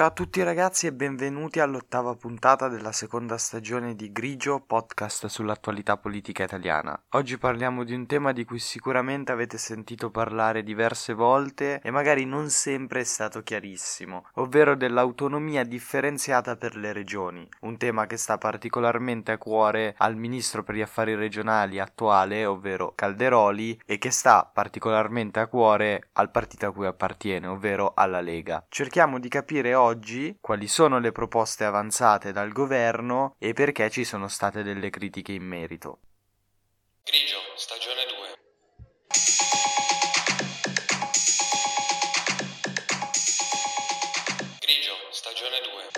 Ciao a tutti ragazzi e benvenuti all'ottava puntata della seconda stagione di Grigio, podcast sull'attualità politica italiana. Oggi parliamo di un tema di cui sicuramente avete sentito parlare diverse volte e magari non sempre è stato chiarissimo, ovvero dell'autonomia differenziata per le regioni, un tema che sta particolarmente a cuore al ministro per gli affari regionali attuale, ovvero Calderoli, e che sta particolarmente a cuore al partito a cui appartiene, ovvero alla Lega. Cerchiamo di capire oggi quali sono le proposte avanzate dal governo e perché ci sono state delle critiche in merito. Grigio, stagione 2. Grigio, stagione 2.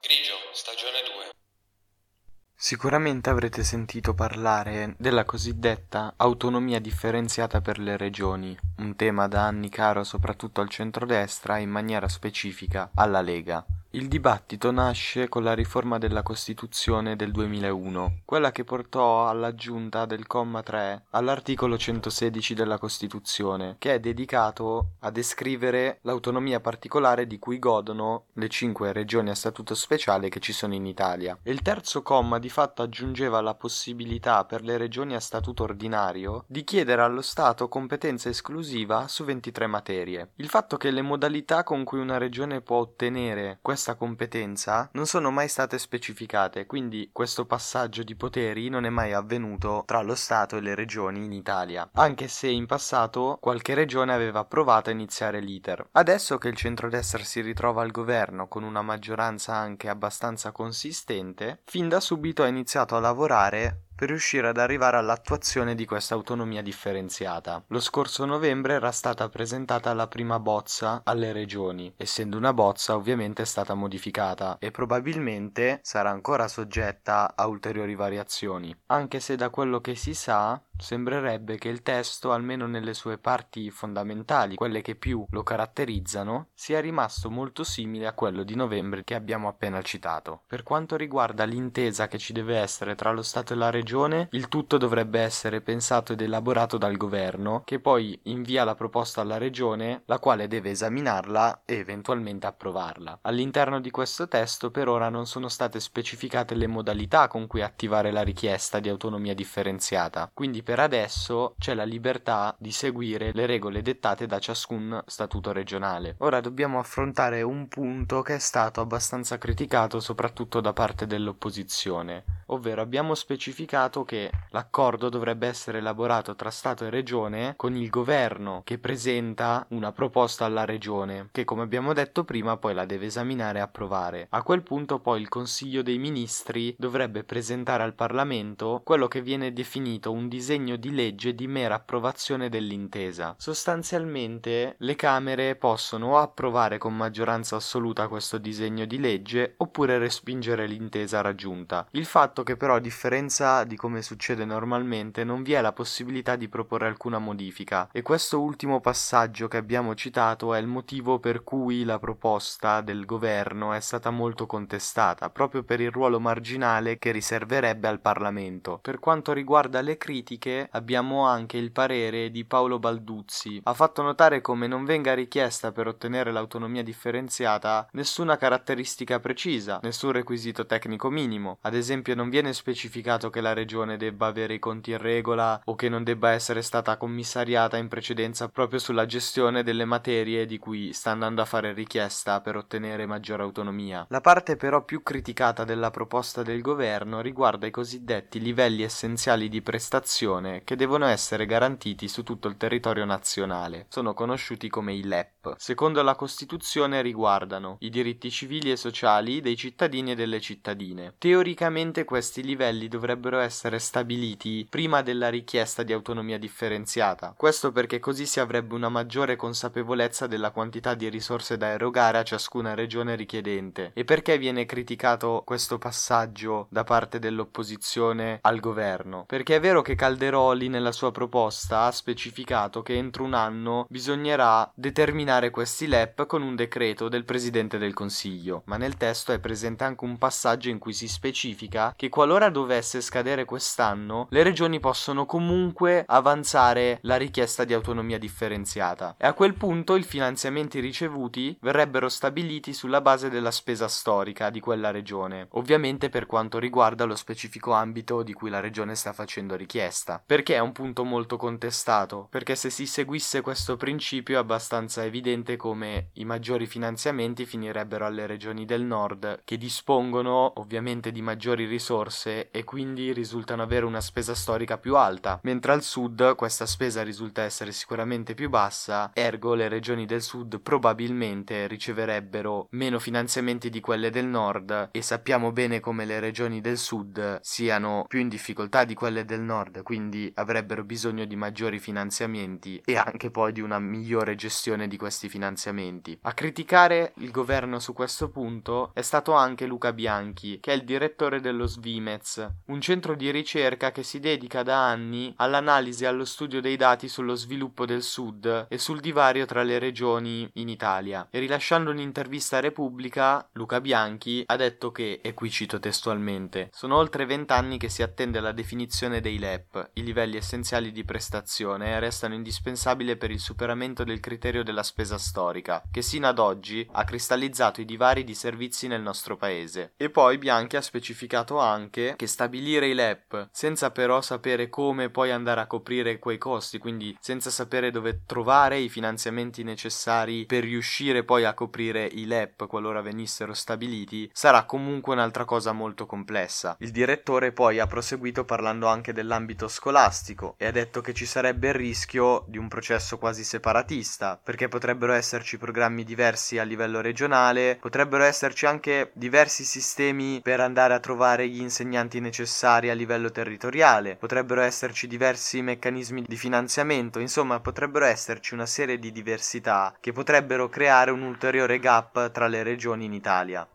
Grigio, stagione 2. Sicuramente avrete sentito parlare della cosiddetta autonomia differenziata per le regioni, un tema da anni caro soprattutto al centrodestra e in maniera specifica alla Lega. Il dibattito nasce con la riforma della Costituzione del 2001, quella che portò all'aggiunta del comma 3 all'articolo 116 della Costituzione, che è dedicato a descrivere l'autonomia particolare di cui godono le cinque regioni a statuto speciale che ci sono in Italia. E il terzo comma di fatto aggiungeva la possibilità per le regioni a statuto ordinario di chiedere allo Stato competenza esclusiva su 23 materie. Il fatto che le modalità con cui una regione può ottenere questa competenza non sono mai state specificate, quindi questo passaggio di poteri non è mai avvenuto tra lo Stato e le regioni in Italia, anche se in passato qualche regione aveva provato a iniziare l'iter. Adesso che il centrodestra si ritrova al governo con una maggioranza anche abbastanza consistente, fin da subito ha iniziato a lavorare per riuscire ad arrivare all'attuazione di questa autonomia differenziata. Lo scorso novembre era stata presentata la prima bozza alle regioni, essendo una bozza ovviamente è stata modificata e probabilmente sarà ancora soggetta a ulteriori variazioni, anche se da quello che si sa sembrerebbe che il testo, almeno nelle sue parti fondamentali, quelle che più lo caratterizzano, sia rimasto molto simile a quello di novembre che abbiamo appena citato. Per quanto riguarda l'intesa che ci deve essere tra lo Stato e la Regione, il tutto dovrebbe essere pensato ed elaborato dal governo, che poi invia la proposta alla Regione, la quale deve esaminarla e eventualmente approvarla. All'interno di questo testo per ora non sono state specificate le modalità con cui attivare la richiesta di autonomia differenziata, quindi per adesso c'è la libertà di seguire le regole dettate da ciascun statuto regionale. Ora dobbiamo affrontare un punto che è stato abbastanza criticato soprattutto da parte dell'opposizione, ovvero abbiamo specificato che l'accordo dovrebbe essere elaborato tra Stato e Regione con il governo che presenta una proposta alla Regione, che come abbiamo detto prima poi la deve esaminare e approvare. A quel punto poi il Consiglio dei Ministri dovrebbe presentare al Parlamento quello che viene definito un disegno di legge di mera approvazione dell'intesa. Sostanzialmente le Camere possono o approvare con maggioranza assoluta questo disegno di legge oppure respingere l'intesa raggiunta. Il fatto che però a differenza di come succede normalmente non vi è la possibilità di proporre alcuna modifica e questo ultimo passaggio che abbiamo citato è il motivo per cui la proposta del governo è stata molto contestata, proprio per il ruolo marginale che riserverebbe al Parlamento. Per quanto riguarda le critiche abbiamo anche il parere di Paolo Balduzzi. Ha fatto notare come non venga richiesta per ottenere l'autonomia differenziata nessuna caratteristica precisa, nessun requisito tecnico minimo. Ad esempio non viene specificato che la regione debba avere i conti in regola o che non debba essere stata commissariata in precedenza proprio sulla gestione delle materie di cui sta andando a fare richiesta per ottenere maggiore autonomia. La parte però più criticata della proposta del governo riguarda i cosiddetti livelli essenziali di prestazione che devono essere garantiti su tutto il territorio nazionale. Sono conosciuti come i LEP. Secondo la Costituzione riguardano i diritti civili e sociali dei cittadini e delle cittadine. Teoricamente questi livelli dovrebbero essere stabiliti prima della richiesta di autonomia differenziata. Questo perché così si avrebbe una maggiore consapevolezza della quantità di risorse da erogare a ciascuna regione richiedente. E perché viene criticato questo passaggio da parte dell'opposizione al governo? Perché è vero che Calderoli nella sua proposta ha specificato che entro un anno bisognerà determinare questi LEP con un decreto del Presidente del Consiglio, ma nel testo è presente anche un passaggio in cui si specifica che qualora dovesse scadere quest'anno, le regioni possono comunque avanzare la richiesta di autonomia differenziata e a quel punto i finanziamenti ricevuti verrebbero stabiliti sulla base della spesa storica di quella regione, ovviamente per quanto riguarda lo specifico ambito di cui la regione sta facendo richiesta. Perché è un punto molto contestato? Perché se si seguisse questo principio è abbastanza evidente come i maggiori finanziamenti finirebbero alle regioni del nord che dispongono ovviamente di maggiori risorse e quindi risultano avere una spesa storica più alta, mentre al sud questa spesa risulta essere sicuramente più bassa, ergo le regioni del sud probabilmente riceverebbero meno finanziamenti di quelle del nord e sappiamo bene come le regioni del sud siano più in difficoltà di quelle del nord, quindi avrebbero bisogno di maggiori finanziamenti e anche poi di una migliore gestione di questi finanziamenti. A criticare il governo su questo punto è stato anche Luca Bianchi, che è il direttore dello Svimez, un centro di ricerca che si dedica da anni all'analisi e allo studio dei dati sullo sviluppo del sud e sul divario tra le regioni in Italia. E rilasciando un'intervista a Repubblica, Luca Bianchi ha detto che, e qui cito testualmente, sono oltre vent'anni che si attende la definizione dei LEP, i livelli essenziali di prestazione, e restano indispensabili per il superamento del criterio della spesa storica, che sino ad oggi ha cristallizzato i divari di servizi nel nostro paese. E poi Bianchi ha specificato anche che stabilire i LEP senza però sapere come poi andare a coprire quei costi, quindi senza sapere dove trovare i finanziamenti necessari per riuscire poi a coprire i LEP qualora venissero stabiliti, sarà comunque un'altra cosa molto complessa. Il direttore poi ha proseguito parlando anche dell'ambito scolastico e ha detto che ci sarebbe il rischio di un processo quasi separatista, perché potrebbero esserci programmi diversi a livello regionale, potrebbero esserci anche diversi sistemi per andare a trovare gli insegnanti necessari a livello territoriale, potrebbero esserci diversi meccanismi di finanziamento, insomma potrebbero esserci una serie di diversità che potrebbero creare un ulteriore gap tra le regioni in Italia.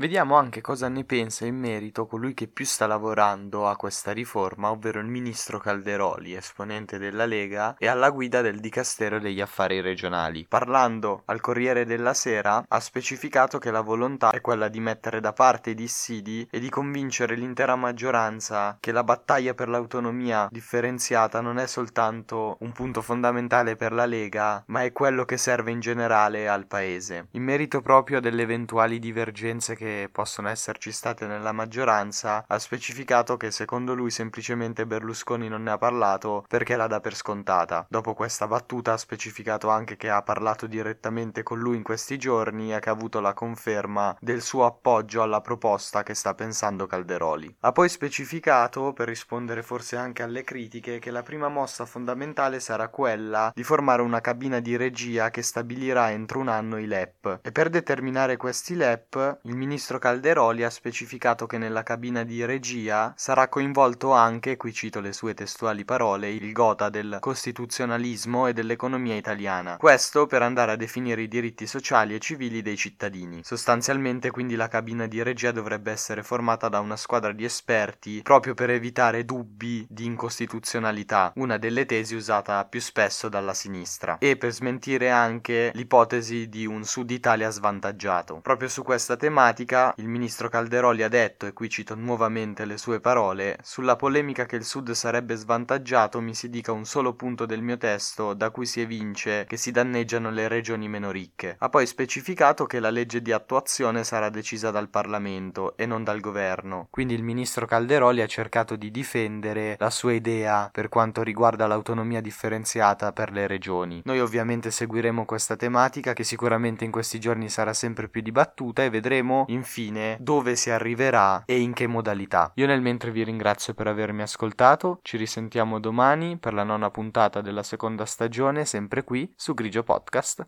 Vediamo anche cosa ne pensa in merito colui che più sta lavorando a questa riforma, ovvero il ministro Calderoli, esponente della Lega e alla guida del Dicastero degli Affari Regionali. Parlando al Corriere della Sera, ha specificato che la volontà è quella di mettere da parte i dissidi e di convincere l'intera maggioranza che la battaglia per l'autonomia differenziata non è soltanto un punto fondamentale per la Lega, ma è quello che serve in generale al Paese. In merito proprio delle eventuali divergenze che possono esserci state nella maggioranza, ha specificato che secondo lui semplicemente Berlusconi non ne ha parlato perché la dà per scontata. Dopo questa battuta ha specificato anche che ha parlato direttamente con lui in questi giorni e che ha avuto la conferma del suo appoggio alla proposta che sta pensando Calderoli. Ha poi specificato, per rispondere forse anche alle critiche, che la prima mossa fondamentale sarà quella di formare una cabina di regia che stabilirà entro un anno i LEP e per determinare questi LEP il ministro ministro Calderoli ha specificato che nella cabina di regia sarà coinvolto anche, qui cito le sue testuali parole, il gota del costituzionalismo e dell'economia italiana. Questo per andare a definire i diritti sociali e civili dei cittadini. Sostanzialmente quindi la cabina di regia dovrebbe essere formata da una squadra di esperti proprio per evitare dubbi di incostituzionalità, una delle tesi usata più spesso dalla sinistra, e per smentire anche l'ipotesi di un Sud Italia svantaggiato. Proprio su questa tematica polemica, il ministro Calderoli ha detto, e qui cito nuovamente le sue parole, sulla polemica che il Sud sarebbe svantaggiato mi si dica un solo punto del mio testo da cui si evince che si danneggiano le regioni meno ricche. Ha poi specificato che la legge di attuazione sarà decisa dal Parlamento e non dal governo. Quindi il ministro Calderoli ha cercato di difendere la sua idea per quanto riguarda l'autonomia differenziata per le regioni. Noi ovviamente seguiremo questa tematica che sicuramente in questi giorni sarà sempre più dibattuta e vedremo infine dove si arriverà e in che modalità. Io nel mentre vi ringrazio per avermi ascoltato, ci risentiamo domani per la nona puntata della seconda stagione, sempre qui su Grigio Podcast.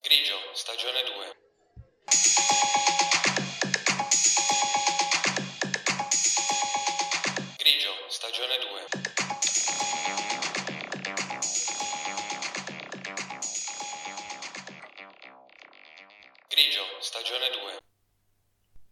Grigio, stagione 2.